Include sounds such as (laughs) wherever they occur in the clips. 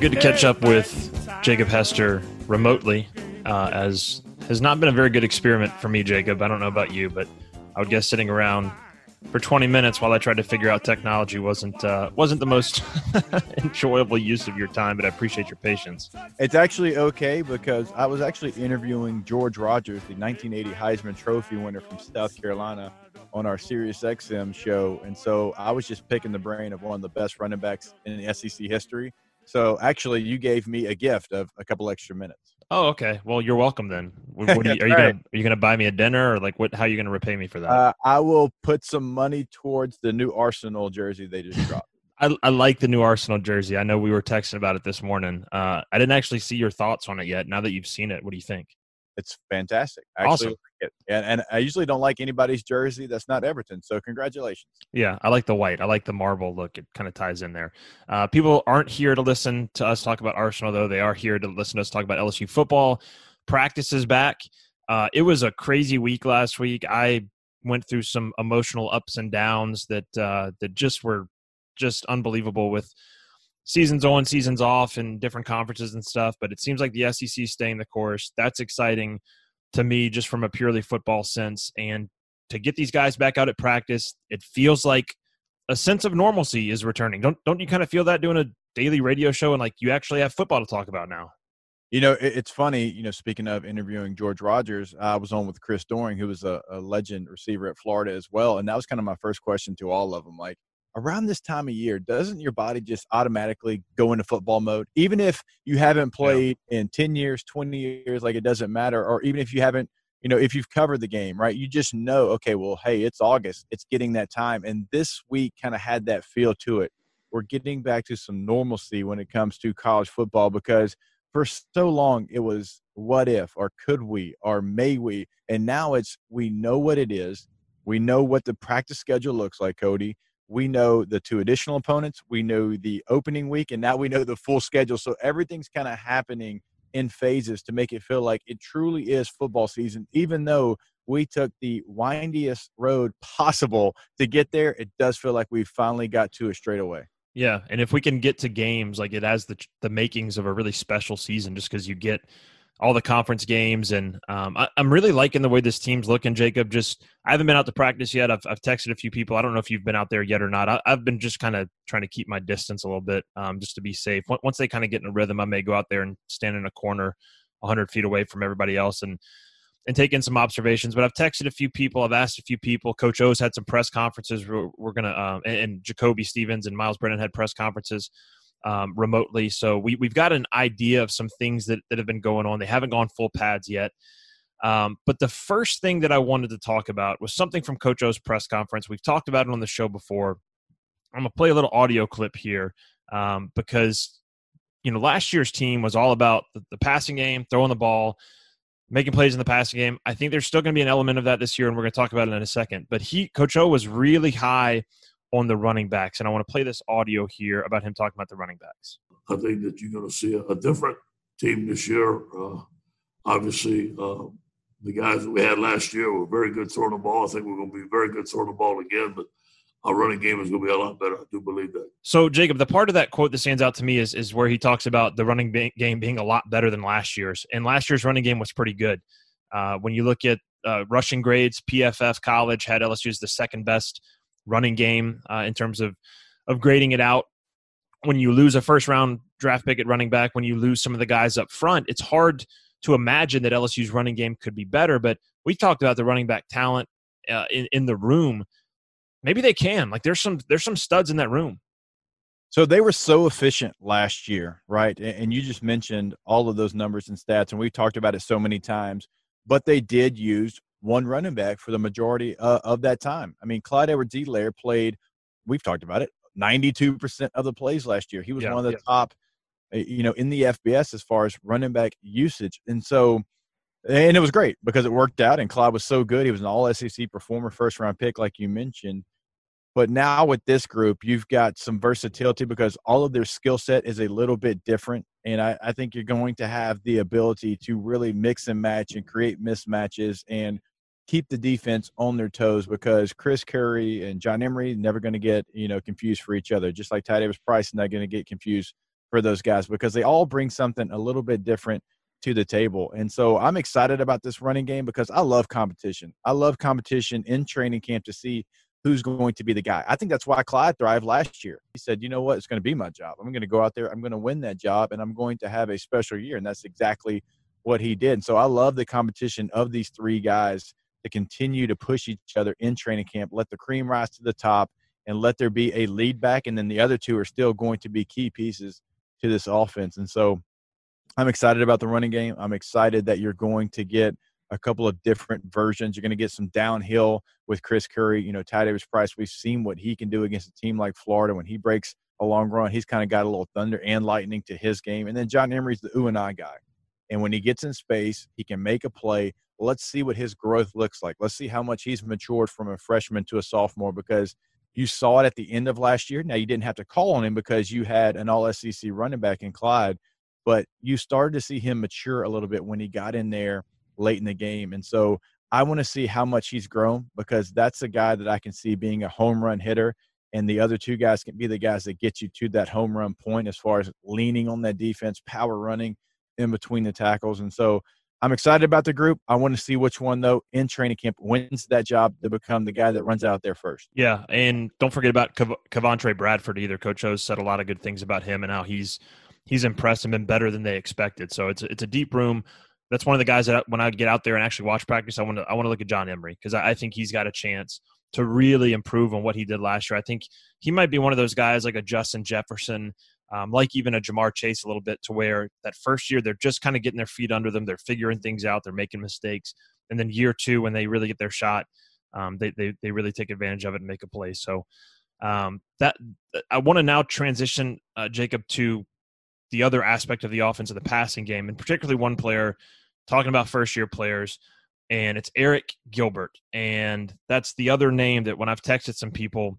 good to catch up with Jacob Hester remotely, uh, as has not been a very good experiment for me, Jacob. I don't know about you, but I would guess sitting around for 20 minutes while I tried to figure out technology wasn't uh, wasn't the most (laughs) enjoyable use of your time. But I appreciate your patience. It's actually okay because I was actually interviewing George Rogers, the 1980 Heisman Trophy winner from South Carolina, on our Sirius XM show, and so I was just picking the brain of one of the best running backs in SEC history. So actually, you gave me a gift of a couple extra minutes. Oh, okay. Well, you're welcome then. What, what are you, (laughs) are you gonna are you gonna buy me a dinner or like what? How are you gonna repay me for that? Uh, I will put some money towards the new Arsenal jersey they just dropped. (laughs) I, I like the new Arsenal jersey. I know we were texting about it this morning. Uh, I didn't actually see your thoughts on it yet. Now that you've seen it, what do you think? It's fantastic. I actually Awesome. like it. And, and I usually don't like anybody's jersey that's not Everton. So congratulations. Yeah, I like the white. I like the marble look. It kind of ties in there. Uh, people aren't here to listen to us talk about Arsenal, though. They are here to listen to us talk about LSU football. Practice is back. Uh, it was a crazy week last week. I went through some emotional ups and downs that uh, that just were just unbelievable with seasons on, seasons off, and different conferences and stuff. But it seems like the SEC staying the course. That's exciting to me, just from a purely football sense. And to get these guys back out at practice, it feels like a sense of normalcy is returning. Don't don't you kind of feel that doing a daily radio show and like you actually have football to talk about now? You know, it's funny. You know, speaking of interviewing George Rogers, I was on with Chris Doering, who was a, a legend receiver at Florida as well, and that was kind of my first question to all of them. Like, around this time of year, doesn't your body just automatically go into football mode, even if you haven't played in ten years, twenty years? Like, it doesn't matter, or even if you haven't. You know, if you've covered the game, right, you just know, okay, well, hey, it's August. It's getting that time. And this week kind of had that feel to it. We're getting back to some normalcy when it comes to college football because for so long it was what if or could we or may we and now it's we know what it is we know what the practice schedule looks like cody we know the two additional opponents we know the opening week and now we know the full schedule. So everything's kind of happening in phases to make it feel like it truly is football season. Even though we took the windiest road (laughs) possible to get there it does feel like we finally got to it straight away. Yeah, and if we can get to games, like it has the the makings of a really special season, just because you get all the conference games, and um, I, I'm really liking the way this team's looking. Jacob, just I haven't been out to practice yet. I've I've texted a few people. I don't know if you've been out there yet or not. I, I've been just kind of trying to keep my distance a little bit, um, just to be safe. Once- they kind of get in a rhythm, I may go out there and stand in a corner, 100 feet away from everybody else, and and take in some observations. But I've texted a few people. I've asked a few people. Coach O's had some press conferences. We're, we're gonna um, and, and Jacoby Stevens and Myles Brennan had press conferences um, remotely. So we we've got an idea of some things that that have been going on. They haven't gone full pads yet. Um, but the first thing that I wanted to talk about was something from Coach O's press conference. We've talked about it on the show before. I'm gonna play a little audio clip here um, because you know last year's team was all about the, the passing game, throwing the ball, making plays in the passing game. I think there's still going to be an element of that this year, and we're going to talk about it in a second. But he, Coach O, was really high on the running backs, and I want to play this audio here about him talking about the running backs. I think that you're going to see a, a different team this year. Uh, obviously, uh, the guys that we had last year were very good throwing the ball. I think we're going to be very good throwing the ball again, but our running game is going to be a lot better. I do believe that. So, Jacob, the part of that quote that stands out to me is is where he talks about the running game being a lot better than last year's, and last year's running game was pretty good. Uh, when you look at uh, rushing grades, PFF College had LSU as the second best running game uh, in terms of of grading it out. When you lose a first round draft pick at running back, when you lose some of the guys up front, it's hard to imagine that LSU's running game could be better. But we talked about the running back talent uh, in in the room. Maybe they can. Like there's some there's some studs in that room. So they were so efficient last year, right? And you just mentioned all of those numbers and stats, and we've talked about it so many times. But they did use one running back for the majority uh, of that time. I mean, Clyde Edwards-Helaire played, we've talked about it, 92% of the plays last year. He was Yeah, one of the yeah. top, uh, you know, in the FBS as far as running back usage. And so, and it was great because it worked out, and Clyde was so good. He was an all SEC performer, first round pick, like you mentioned. But now with this group, you've got some versatility because all of their skill set is a little bit different. And I, I think you're going to have the ability to really mix and match and create mismatches and keep the defense on their toes because Chris Curry and John Emery never going to get, you know, confused for each other. Just like Ty Davis Price not going to get confused for those guys because they all bring something a little bit different to the table. And so I'm excited about this running game because I love competition. I love competition in training camp to see who's going to be the guy. I think that's why Clyde thrived last year. He said, you know what, it's going to be my job. I'm going to go out there, I'm going to win that job, and I'm going to have a special year. And that's exactly what he did. And so I love the competition of these three guys to continue to push each other in training camp, let the cream rise to the top, and let there be a lead back. And then the other two are still going to be key pieces to this offense. And so I'm excited about the running game. I'm excited that you're going to get a couple of different versions. You're going to get some downhill with Chris Curry. You know, Ty Davis Price, we've seen what he can do against a team like Florida when he breaks a long run. He's kind of got a little thunder and lightning to his game. And then John Emery's the ooh and I guy. And when he gets in space, he can make a play. Let's see what his growth looks like. Let's see how much he's matured from a freshman to a sophomore because you saw it at the end of last year. Now, you didn't have to call on him because you had an all SEC running back in Clyde, but you started to see him mature a little bit when he got in there late in the game. And so I want to see how much he's grown because that's a guy that I can see being a home run hitter. And the other two guys can be the guys that get you to that home run point as far as leaning on that defense, power running in between the tackles. And so I'm excited about the group. I want to see which one, though, in training camp wins that job to become the guy that runs out there first. Yeah. And don't forget about Cav- Bradford either. Coach O's said a lot of good things about him and how he's he's impressed and been better than they expected. So it's, it's a deep room that's one of the guys that when I get out there and actually watch practice, I want to I want to look at John Emery because I, I, think he's got a chance to really improve on what he did last year. I think he might be one of those guys like a Justin Jefferson, um, like even a Ja'Marr Chase a little bit, to where that first year they're just kind of getting their feet under them, they're figuring things out, they're making mistakes, and then year two when they really get their shot, um, they, they they really take advantage of it and make a play. So um, that I want to now transition uh, Jacob to the other aspect of the offense of the passing game, and particularly one player talking about first year players, and it's Arik Gilbert. And that's the other name that when I've texted some people,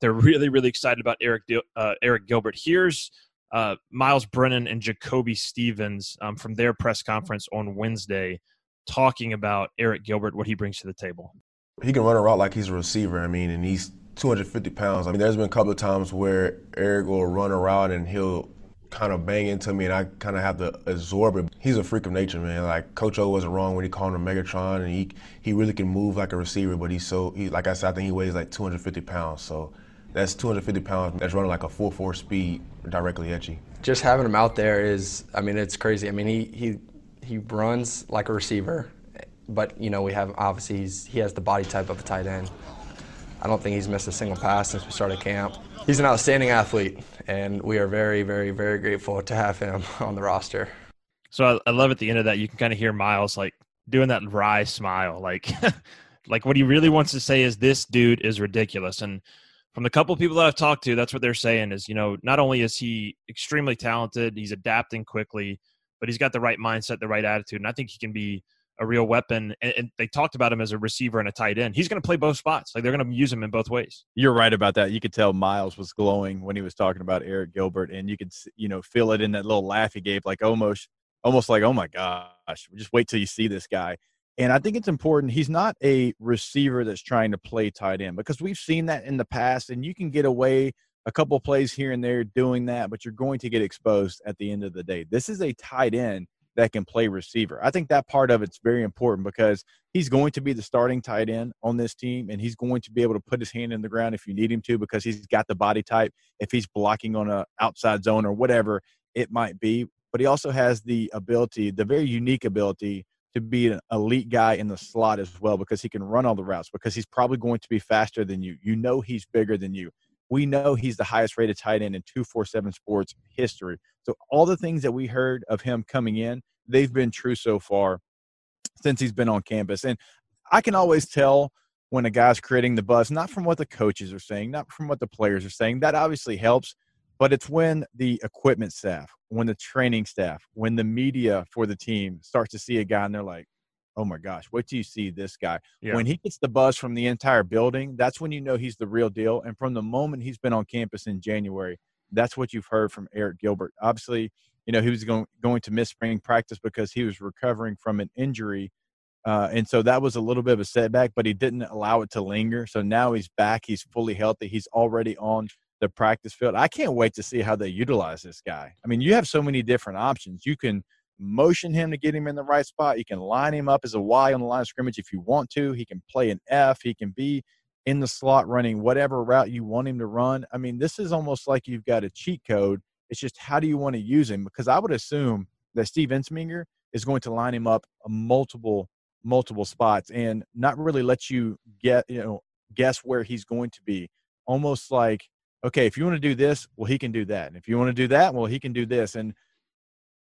they're really, really excited about Eric uh, Arik Gilbert. Here's uh, Myles Brennan and Jacoby Stevens um, from their press conference on Wednesday talking about Arik Gilbert, what he brings to the table. He can run a route like he's a receiver. I mean, and he's 250 pounds. I mean, there's been a couple of times where Arik will run a route and he'll kind of bang into me and I kind of have to absorb it. He's a freak of nature, man. Like Coach O wasn't wrong when he called him Megatron, and he he really can move like a receiver. But he's so he like I said, I think he weighs like 250 pounds. So that's 250 pounds. That's running like a 4-4 speed directly at you. Just having him out there is, I mean, it's crazy. I mean, he he he runs like a receiver, but you know we have obviously he's he has the body type of a tight end. I don't think he's missed a single pass since we started camp he's an outstanding athlete, and we are very, very, very grateful to have him (laughs) on the roster. So I, I love at the end of that you can kind of hear Myles like doing that wry smile, like (laughs) like what he really wants to say is this dude is ridiculous. And from the couple people that I've talked to, that's what they're saying is you know not only is he extremely talented, he's adapting quickly, but he's got the right mindset, the right attitude, and I think he can be a real weapon. And, and, they talked about him as a receiver and a tight end. He's going to play both spots. Like they're going to use him in both ways. You're right about that. You could tell Myles was glowing when he was talking about Arik Gilbert, and you could you know feel it in that little laugh he gave, like almost almost like, oh my gosh, just wait till you see this guy. And I think it's important. He's not a receiver that's trying to play tight end because we've seen that in the past, and you can get away a couple plays here and there doing that, but you're going to get exposed at the end of the day. This is a tight end that can play receiver. I think that part of it's very important because he's going to be the starting tight end on this team and he's going to be able to put his hand in the ground if you need him to because he's got the body type if he's blocking on a outside zone or whatever it might be. But he also has the ability, the very unique ability to be an elite guy in the slot as well because he can run all the routes because he's probably going to be faster than you. You know he's bigger than you. We know he's the highest rated tight end in 247 sports history. So all the things that we heard of him coming in, they've been true so far since he's been on campus. And I can always tell when a guy's creating the buzz, not from what the coaches are saying, not from what the players are saying. That obviously helps, but it's when the equipment staff, when the training staff, when the media for the team starts to see a guy and they're like, oh my gosh, what do you see this guy? Yeah. When he gets the buzz from the entire building, that's when you know he's the real deal. And from the moment he's been on campus in January, that's what you've heard from Arik Gilbert. Obviously, you know, he was going, going to miss spring practice because he was recovering from an injury. Uh, and so that was a little bit of a setback, but he didn't allow it to linger. So now he's back. He's fully healthy. He's already on the practice field. I can't wait to see how they utilize this guy. I mean, you have so many different options. You can motion him to get him in the right spot. You can line him up as a Y on the line of scrimmage if you want to. He can play an F. He can be in the slot running whatever route you want him to run. I mean, this is almost like you've got a cheat code. It's just how do you want to use him? Because I would assume that Steve Ensminger is going to line him up multiple multiple spots and not really let you get you know guess where he's going to be. Almost like okay, if you want to do this, well, he can do that, and if you want to do that, well, he can do this, and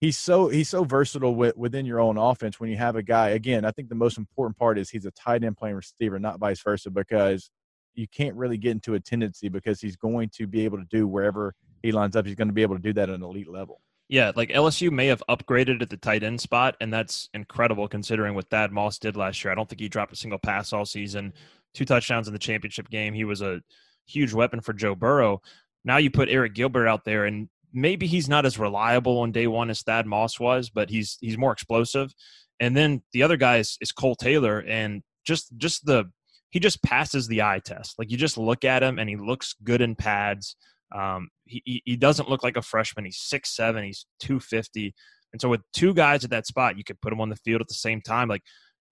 he's so he's so versatile with, within your own offense when you have a guy again i think the most important part is he's a tight end playing receiver not vice versa because you can't really get into a tendency because he's going to be able to do wherever he lines up he's going to be able to do that at an elite level. Yeah like lsu may have upgraded at the tight end spot and that's incredible considering what thad moss did last year. I don't think he dropped a single pass all season two touchdowns in the championship game. He was a huge weapon for joe burrow now you put Arik Gilbert out there, and maybe he's not as reliable on day one as Thad Moss was, but he's he's more explosive. And then the other guy is, is Cole Taylor, and just just the he just passes the eye test. Like you just look at him, and he looks good in pads. Um, he he doesn't look like a freshman. He's six seven. He's two fifty. And so with two guys at that spot, you could put them on the field at the same time. Like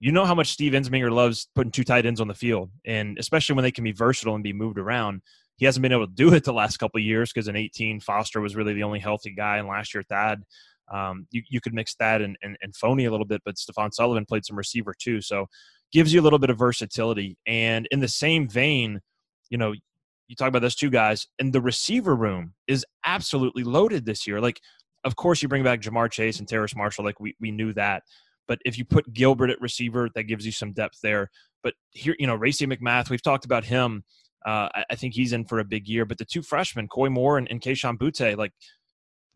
you know how much Steve Ensminger loves putting two tight ends on the field, and especially when they can be versatile and be moved around. He hasn't been able to do it the last couple years because in 18, Foster was really the only healthy guy, and last year Thad. Um, you, you could mix that and, and, and phony a little bit, but Stephen Sullivan played some receiver too. So gives you a little bit of versatility. And in the same vein, you know, you talk about those two guys, and the receiver room is absolutely loaded this year. Like, of course, you bring back Ja'Marr Chase and Terrace Marshall, like we, we knew that. But if you put Gilbert at receiver, that gives you some depth there. But here, you know, Racey McMath, we've talked about him. Uh, I, I, think he's in for a big year. But the two freshmen, Koy Moore and, and Boutte, like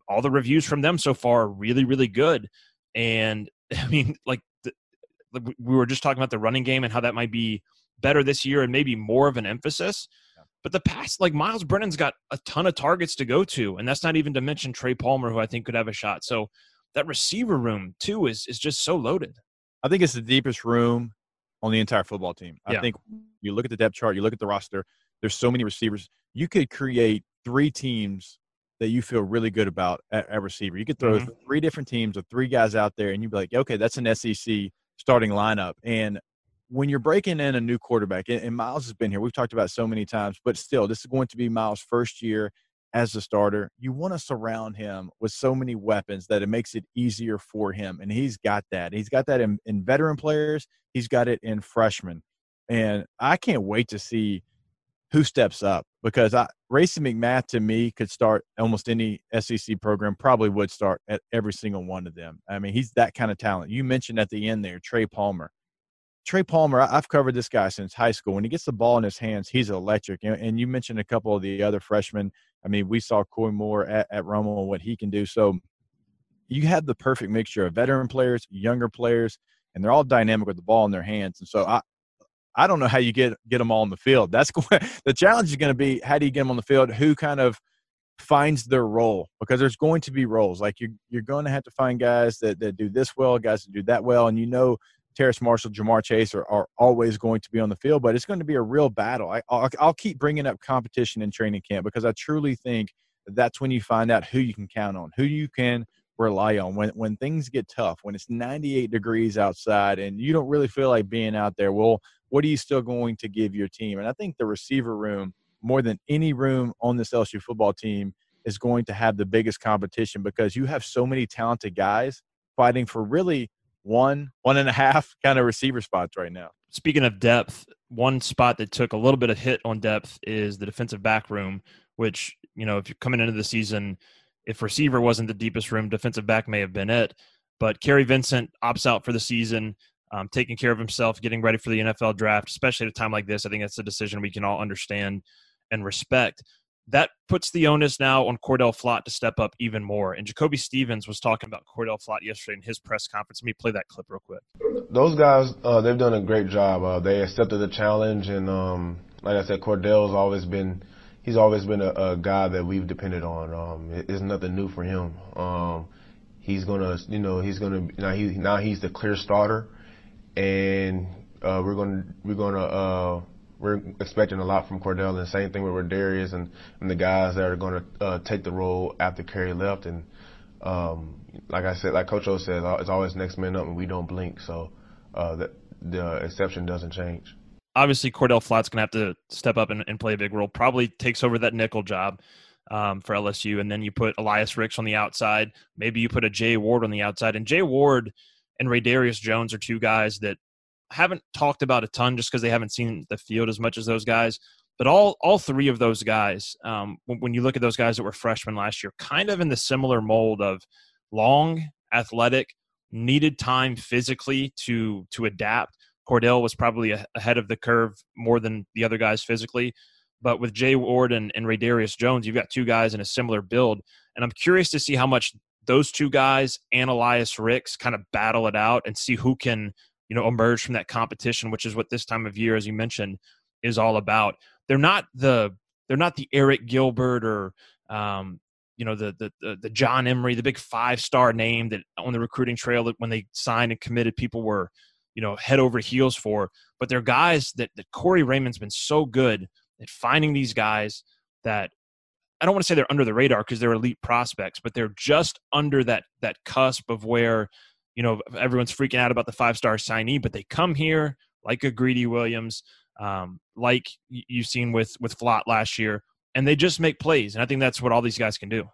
all the reviews from them so far are really, really good. And (laughs) I mean, like the, we were just talking about the running game and how that might be better this year and maybe more of an emphasis. But the past, like Myles Brennan's got a ton of targets to go to, and that's not even to mention Trey Palmer, who I think could have a shot. So that receiver room too is is just so loaded. I think it's the deepest room on the entire football team. I yeah. think you look at the depth chart, you look at the roster, there's so many receivers. You could create three teams that you feel really good about at, at receiver. You could throw mm-hmm. three different teams of three guys out there and you'd be like, okay, that's an SEC starting lineup. And when you're breaking in a new quarterback, and, and Myles has been here, we've talked about so many times, but still, this is going to be Myles' first year as a starter. You want to surround him with so many weapons that it makes it easier for him. And he's got that. He's got that in, in veteran players, he's got it in freshmen. And I can't wait to see who steps up because I, Racey McMath to me could start almost any SEC program, probably would start at every single one of them. I mean, he's that kind of talent. You mentioned at the end there, Trey Palmer. Trey Palmer, I've covered this guy since high school. When he gets the ball in his hands, he's electric. And you mentioned a couple of the other freshmen. I mean, we saw Koy Moore at, at and what he can do. So you have the perfect mixture of veteran players, younger players, and they're all dynamic with the ball in their hands. And so I, I don't know how you get get them all on the field. That's (laughs) the challenge is going to be how do you get them on the field? Who kind of finds their role because there's going to be roles. Like you're you're going to have to find guys that that do this well, guys that do that well, and you know Terrace Marshall, Ja'Marr Chase are, are always going to be on the field, but it's going to be a real battle. I, I'll, I'll keep bringing up competition in training camp because I truly think that's when you find out who you can count on, who you can rely on when when things get tough, when it's 98 degrees outside and you don't really feel like being out there. Well, what are you still going to give your team? And I think the receiver room, more than any room on this LSU football team, is going to have the biggest competition because you have so many talented guys fighting for really one, one and a half kind of receiver spots right now. Speaking of depth, one spot that took a little bit of hit on depth is the defensive back room, which, you know, if you're coming into the season, if receiver wasn't the deepest room, defensive back may have been it. But Kary Vincent opts out for the season, um, taking care of himself, getting ready for the NFL draft, especially at a time like this. I think that's a decision we can all understand and respect that puts the onus now on Cordell Flott to step up even more. And Jacoby Stevens was talking about Cordell Flott yesterday in his press conference. Let me play that clip real quick. Those guys, uh, they've done a great job. Uh, they accepted the challenge, and um, like I said, Cordell's always been he's always been a, a guy that we've depended on. Um, it, it's nothing new for him. Um, he's gonna, you know, he's gonna now he now he's the clear starter, and uh, we're gonna we're gonna uh, we're expecting a lot from Cordell, and same thing with Rodarius and, and the guys that are going to uh, take the role after Kary left. And um, like I said, like Coach O says, it's always next man up, and we don't blink. So uh, the, the exception doesn't change. Obviously, Cordell Flott's going to have to step up and, and, play a big role. Probably takes over that nickel job um, for LSU, and then you put Elias Ricks on the outside. Maybe you put a Jay Ward on the outside, and Jay Ward and Raydarious Jones are two guys that haven't talked about a ton just because they haven't seen the field as much as those guys. But all all three of those guys, um, when, when you look at those guys that were freshmen last year, kind of in the similar mold of long, athletic, needed time physically to to adapt. Cordell was probably ahead of the curve more than the other guys physically. But with Jay Ward and, and Raydarious Jones, you've got two guys in a similar build. And I'm curious to see how much those two guys and Elias Ricks kind of battle it out and see who can you know emerge from that competition which is what this time of year as you mentioned is all about. They're not the they're not the Arik Gilbert or um, you know the, the the John Emery the big five star name that on the recruiting trail that when they signed and committed people were you know head over heels for. But they're guys that that Corey Raymond's been so good at finding these guys that I don't want to say they're under the radar because they're elite prospects, but they're just under that that cusp of where you know everyone's freaking out about the five star signee, but they come here like a Greedy Williams, um, like you've seen with with Flott last year, and they just make plays, and I think that's what all these guys can do.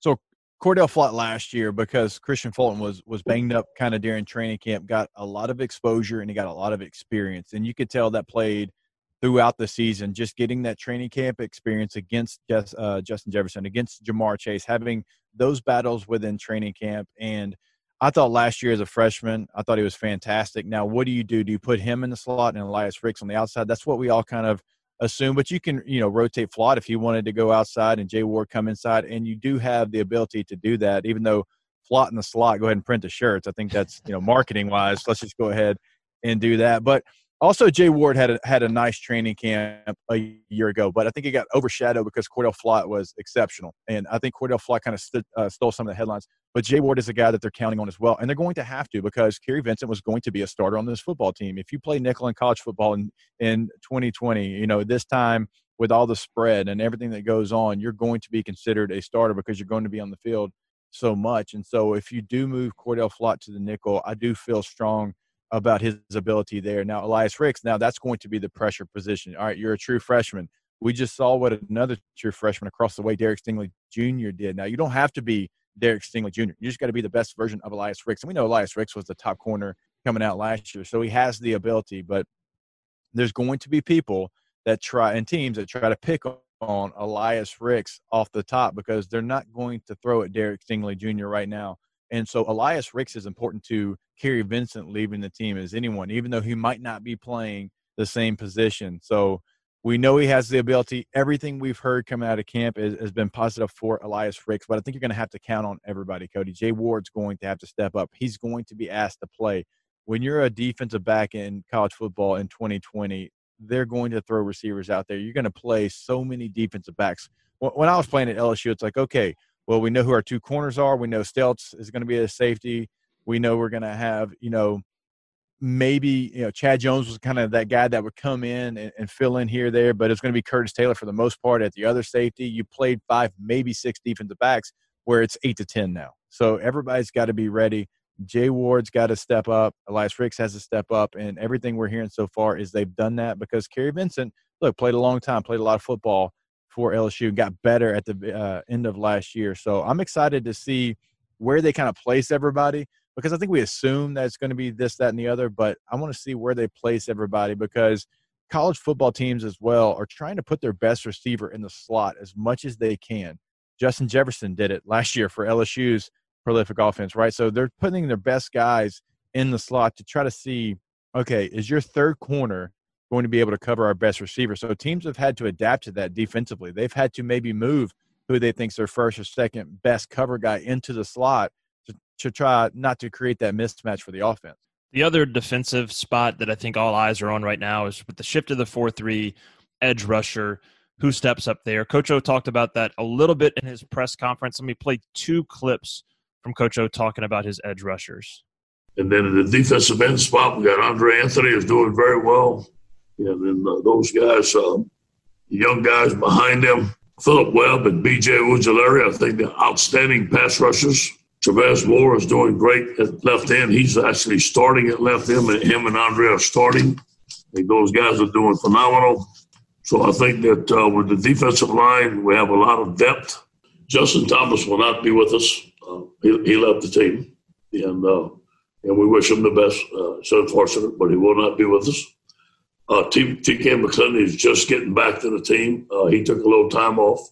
So Cordell Flott last year because Kristian Fulton was was banged up kind of during training camp, got a lot of exposure and he got a lot of experience, and you could tell that played throughout the season. Just getting that training camp experience against uh, Justin Jefferson, against Ja'Marr Chase, having those battles within training camp, and I thought last year as a freshman, I thought he was fantastic. Now, what do you do? Do you put him in the slot and Elias Ricks on the outside? That's what we all kind of assume. But you can, you know, rotate Flott if you wanted to go outside and Jay Ward come inside, and you do have the ability to do that. Even though Flott in the slot, go ahead and print the shirts. I think that's you know marketing wise. Let's just go ahead and do that. But also, Jay Ward had a, had a nice training camp a year ago, but I think it got overshadowed because Cordell Flott was exceptional, and I think Cordell Flott kind of st- uh, stole some of the headlines. But Jay Ward is a guy that they're counting on as well, and they're going to have to because Kary Vincent was going to be a starter on this football team. If you play nickel in college football in in 2020, you know this time with all the spread and everything that goes on, you're going to be considered a starter because you're going to be on the field so much. And so, if you do move Cordell Flott to the nickel, I do feel strong about his ability there. Now, Elias Ricks, now that's going to be the pressure position. All right, you're a true freshman. We just saw what another true freshman across the way, Derek Stingley Jr., did. Now, you don't have to be Derek Stingley Jr., you just got to be the best version of Elias Ricks. And we know Elias Ricks was the top corner coming out last year, so he has the ability, but there's going to be people that try and teams that try to pick on Elias Ricks off the top because they're not going to throw at Derek Stingley Jr. right now. And so Elias Ricks is important to Kary Vincent leaving the team as anyone, even though he might not be playing the same position. So we know he has the ability. Everything we've heard coming out of camp is, has been positive for Elias Ricks, but I think you're going to have to count on everybody, Cody. Jay Ward's going to have to step up. He's going to be asked to play. When you're a defensive back in college football in 2020, they're going to throw receivers out there. You're going to play so many defensive backs. When I was playing at LSU, it's like, okay, well, we know who our two corners are. We know Steltz is going to be a safety. We know we're going to have, you know, maybe, you know, Chad Jones was kind of that guy that would come in and, and fill in here, there, but it's going to be Curtis Taylor for the most part at the other safety. You played five, maybe six defensive backs where it's eight to 10 now. So everybody's got to be ready. Jay Ward's got to step up. Elias Ricks has to step up. And everything we're hearing so far is they've done that because Kary Vincent, look, played a long time, played a lot of football for LSU got better at the uh, end of last year. So I'm excited to see where they kind of place everybody because I think we assume that it's going to be this, that, and the other, but I want to see where they place everybody because college football teams as well are trying to put their best receiver in the slot as much as they can. Justin Jefferson did it last year for LSU's prolific offense, right? So they're putting their best guys in the slot to try to see, okay, is your third corner going to be able to cover our best receiver. So teams have had to adapt to that defensively. They've had to maybe move who they think's their first or second best cover guy into the slot to, to try not to create that mismatch for the offense. The other defensive spot that I think all eyes are on right now is with the shift of the 4 3 edge rusher. Who steps up there? Coach O talked about that a little bit in his press conference. Let me play two clips from Coach O talking about his edge rushers. And then in the defensive end spot, we got Andre Anthony is doing very well. And then uh, those guys, um, young guys behind them, Phillip Webb and B.J. Ojulari, I think they're outstanding pass rushers. Travez Moore is doing great at left end. He's actually starting at left end, and him and Andre are starting. I think those guys are doing phenomenal. So I think that uh, with the defensive line, we have a lot of depth. Justin Thomas will not be with us. Uh, he, he, left the team, and uh, and we wish him the best. Uh, it's unfortunate, but he will not be with us. Uh, TK McClendon is just getting back to the team. Uh, he took a little time off,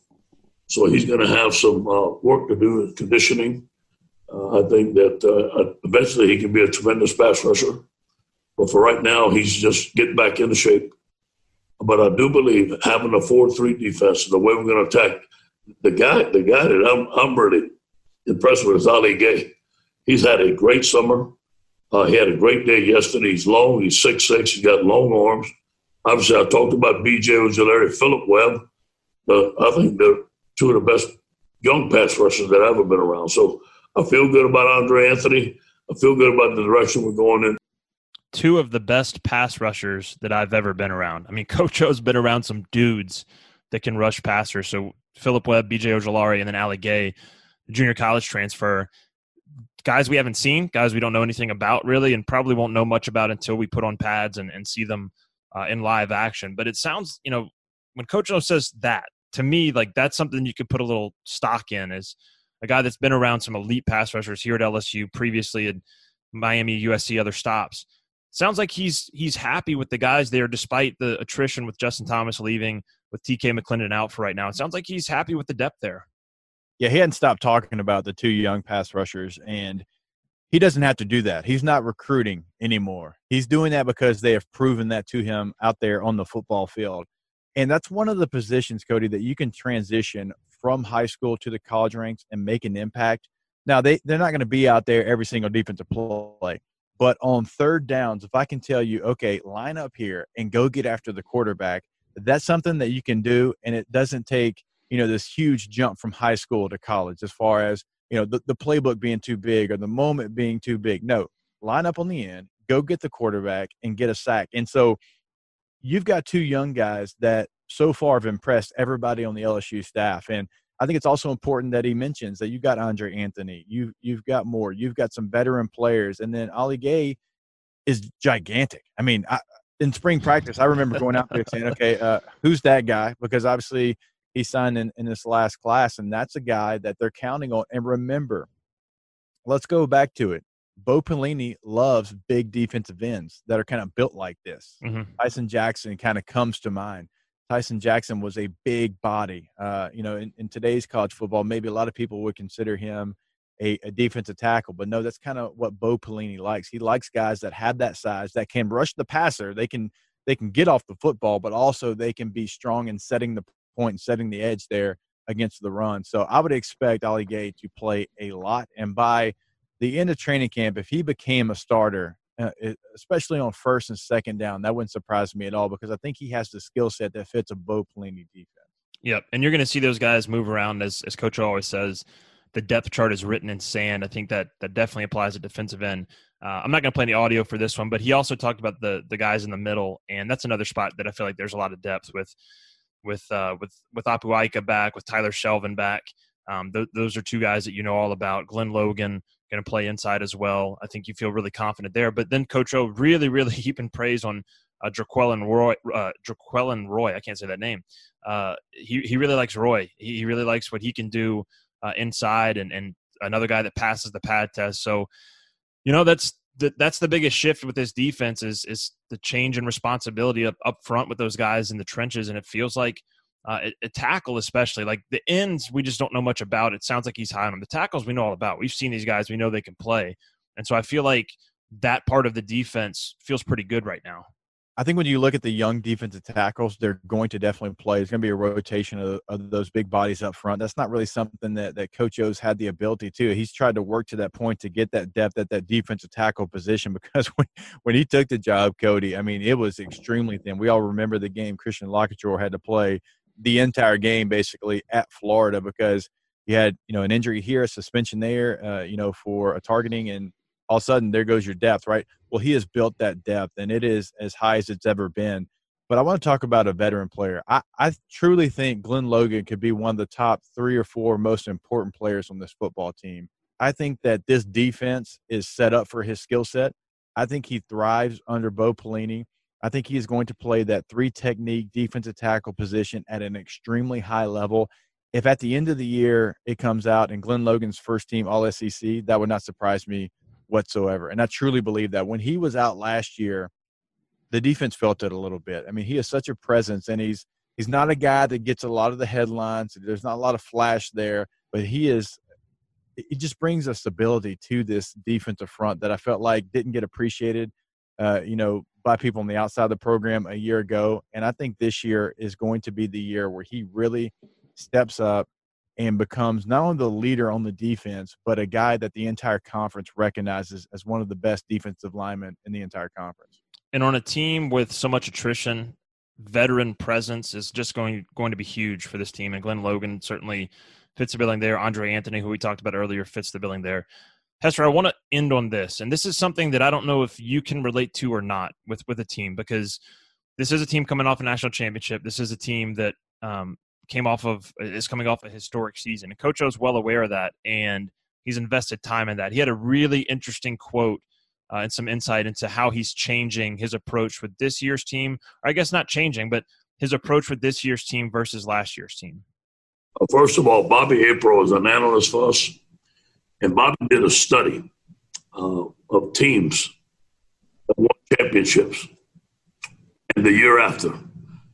so he's going to have some uh, work to do in conditioning. Uh, I think that uh, eventually he can be a tremendous pass rusher, but for right now, he's just getting back into shape. But I do believe having a four-three defense, the way we're going to attack the guy, the guy that I'm, I'm really impressed with is Ali Gaye. He's had a great summer. Uh, he had a great day yesterday. He's long. He's six six. He's got long arms. Obviously, I talked about B.J. Ojulari, Phillip Webb. Uh, I think they're two of the best young pass rushers that I've ever been around. So I feel good about Andre Anthony. I feel good about the direction we're going in. Two of the best pass rushers that I've ever been around. I mean, (laughs) Coach O's been around some dudes that can rush passers. So Phillip Webb, B.J. Ojulari, and then Ali Gaye, junior college transfer guys we haven't seen, guys we don't know anything about really, and probably won't know much about until we put on pads and, and see them uh, in live action. But it sounds, you know, when Coach O says that, to me, like that's something you could put a little stock in is a guy that's been around some elite pass rushers here at LSU, previously at Miami, USC, other stops. Sounds like he's he's happy with the guys there, despite the attrition with Justin Thomas leaving, with TK McClendon out for right now. It sounds like he's happy with the depth there yeah, he hadn't stopped talking about the two young pass rushers, and he doesn't have to do that. He's not recruiting anymore. He's doing that because they have proven that to him out there on the football field. And that's one of the positions, Cody, that you can transition from high school to the college ranks and make an impact. Now, they, they're not going to be out there every single defensive play. But on third downs, if I can tell you, okay, line up here and go get after the quarterback, that's something that you can do. And it doesn't take – you know this huge jump from high school to college as far as you know the, the playbook being too big or the moment being too big. No line up on the end go get the quarterback and get a sack. And so you've got two young guys that so far have impressed everybody on the lsu staff. And i think it's also important that he mentions that you've got andre anthony you, you've got more you've got some veteran players and then ali gaye is gigantic. I mean I, in spring practice i remember going out there saying okay uh, who's that guy? Because obviously he signed in, in this last class, and that's a guy that they're counting on. And remember, let's go back to it. Bo Pelini loves big defensive ends that are kind of built like this. Mm-hmm. Tyson Jackson kind of comes to mind. Tyson Jackson was a big body. Uh, you know, in, in, today's college football, maybe a lot of people would consider him a, a defensive tackle, but no, that's kind of what Bo Pelini likes. He likes guys that have that size that can rush the passer. They can they can get off the football, but also they can be strong in setting the point and setting the edge there against the run. So I would expect Ali Gaye to play a lot. And by the end of training camp, if he became a starter, uh, especially on first and second down, that wouldn't surprise me at all because I think he has the skill set that fits a Bo Pelini defense. Yep, and you're going to see those guys move around as as Coach always says. The depth chart is written in sand. I think that that definitely applies at defensive end. Uh, I'm not going to play any audio for this one, but he also talked about the the guys in the middle, and that's another spot that I feel like there's a lot of depth with with uh, with with Apu back, with Tyler Shelvin back. Um, th- those are two guys that you know all about. Glenn Logan going to play inside as well. I think you feel really confident there. But then Coach O really, really (laughs) heaping praise on uh, Jaquelin Roy. Uh, Jaquelin Roy, I can't say that name. Uh, he he really likes Roy. He, he really likes what he can do uh, inside, and and another guy that passes the pad test. So, you know, that's that's the biggest shift with this defense is is the change in responsibility up, up front with those guys in the trenches, and it feels like uh, a, a, tackle, especially like the ends, we just don't know much about. It sounds like he's high on them. The tackles we know all about. We've seen these guys, we know they can play, and so I feel like that part of the defense feels pretty good right now. I think when you look at the young defensive tackles, they're going to definitely play. It's going to be a rotation of, of, those big bodies up front. That's not really something that, that Coach O's had the ability to. He's tried to work to that point to get that depth at that defensive tackle position (laughs) because when, when he took the job, Cody, I mean, it was extremely thin. We all remember the game Christian LaCouture had to play the entire game basically at Florida because he had, you know, an injury here, a suspension there, uh, you know, for a targeting and all of a sudden there goes your depth, right? Well, he has built that depth and it is as high as it's ever been. but I want to talk about a veteran player. I, I truly think Glenn Logan could be one of the top three or four most important players on this football team. I think that this defense is set up for his skill set. I think he thrives under Bo Pelini. I think he is going to play that three technique defensive tackle position at an extremely high level. If at the end of the year it comes out and Glenn Logan's first team All SEC, that would not surprise me whatsoever. And I truly believe that when he was out last year, the defense felt it a little bit. I mean, he has such a presence, and he's he's not a guy that gets a lot of the headlines. There's not a lot of flash there, but he is. He just brings a stability to this defensive front that I felt like didn't get appreciated, uh, you know, by people on the outside of the program a year ago. And I think this year is going to be the year where he really steps up and becomes not only the leader on the defense, but a guy that the entire conference recognizes as one of the best defensive linemen in the entire conference. And on a team with so much attrition, veteran presence is just going going to be huge for this team. And Glenn Logan certainly fits the billing there. Andre Anthony, who we talked about earlier, fits the billing there. Hester, I want to end on this, and this is something that I don't know if you can relate to or not with with a team because this is a team coming off a national championship. This is a team that um, came off of is coming off a historic season, and Coach O is well aware of that, and he's invested time in that. He had a really interesting quote uh, and some insight into how he's changing his approach with this year's team. Or I guess not changing, but his approach with this year's team versus last year's team. First of all, Bobby April is an analyst for us, and Bobby did a study uh, of teams that won championships and the year after.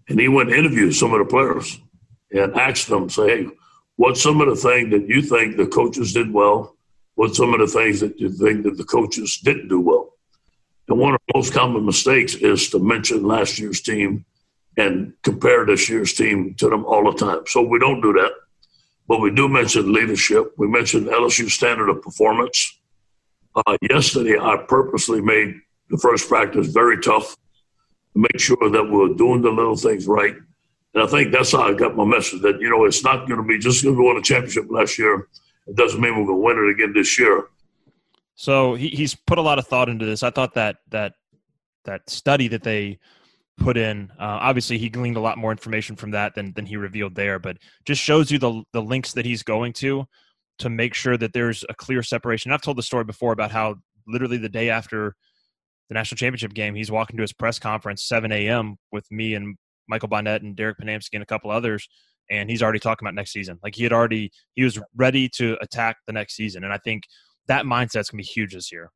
And he went and interviewed some of the players and ask them, say, hey, what's some of the things that you think the coaches did well what some of the things that you think that the coaches didn't do well. And one of the most common mistakes is to mention last year's team and compare this year's team to them all the time. So we don't do that. But we do mention leadership. We mentioned LSU standard of performance. Uh, yesterday, I purposely made the first practice very tough to make sure that we're doing the little things right. And I think that's how I got my message that, you know, it's not going to be just going to win a championship last year it doesn't mean we're going to win it again this year. So he, he's put a lot of thought into this. I thought that that that study that they put in, uh, obviously he gleaned a lot more information from that than than he revealed there, but just shows you the the links that he's going to to make sure that there's a clear separation. I've told the story before about how literally the day after the national championship game, he's walking to his press conference 7 a.m. with me and Michael Bonnette and Derek Ponamsky and a couple others and he's already talking about next season. Like he had already he was ready to attack the next season, and I think that mindset's gonna be huge this year.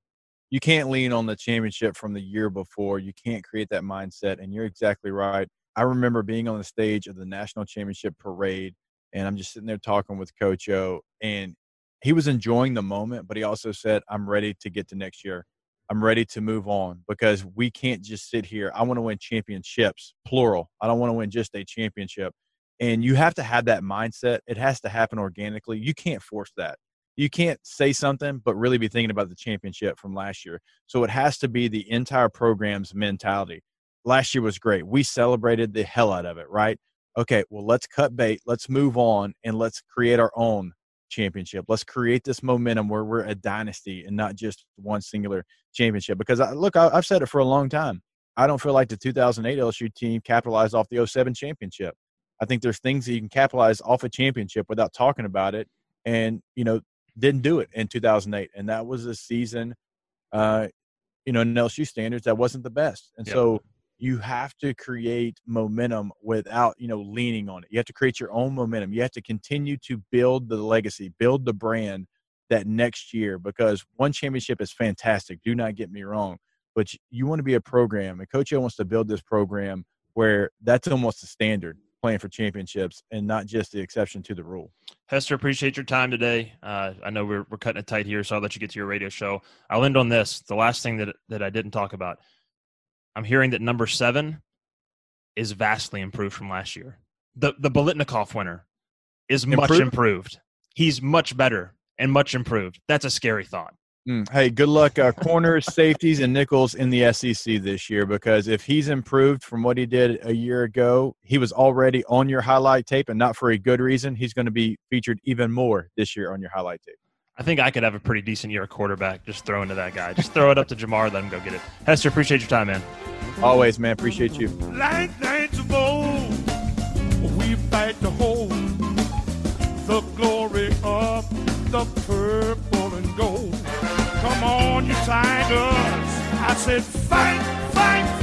You can't lean on the championship from the year before. You can't create that mindset, and you're exactly right. I remember being on the stage of the national championship parade, and I'm just sitting there talking with Coach O, and he was enjoying the moment, but he also said, "I'm ready to get to next year." I'm ready to move on because we can't just sit here. I want to win championships, plural. I don't want to win just a championship. And you have to have that mindset. It has to happen organically. You can't force that. You can't say something, but really be thinking about the championship from last year. So it has to be the entire program's mentality. Last year was great. We celebrated the hell out of it, right? Okay, well, let's cut bait. Let's move on and let's create our own championship. Let's create this momentum where we're a dynasty and not just one singular championship. Because I, look, I, have said it for a long time. I don't feel like the 2008 LSU team capitalized off the 07 championship. I think there's things that you can capitalize off a championship without talking about it. And, you know, didn't do it in 2008. And that was a season, uh, you know, in LSU standards, that wasn't the best. And yep. so you have to create momentum without, you know, leaning on it. You have to create your own momentum. You have to continue to build the legacy, build the brand that next year because one championship is fantastic. Do not get me wrong. But you want to be a program, and Coach O wants to build this program where that's almost the standard playing for championships and not just the exception to the rule. Hester, appreciate your time today. Uh, I know we're, we're cutting it tight here, so I'll let you get to your radio show. I'll end on this. The last thing that, that I didn't talk about. I'm hearing that number seven is vastly improved from last year. The the Biletnikoff winner is improved? much improved. He's much better and much improved. That's a scary thought. Mm, hey, good luck, uh, corners, (laughs) safeties, and nickels in the SEC this year because if he's improved from what he did a year ago, he was already on your highlight tape and not for a good reason. He's going to be featured even more this year on your highlight tape. I think I could have a pretty decent year quarterback. Just throw into that guy. Just throw it up to Ja'Marr, let him go get it. Hester, appreciate your time, man. Always, man. Appreciate you. Like nights of old, we fight to hold the glory of the purple and gold. Come on, you Tigers. I said, fight, fight, fight.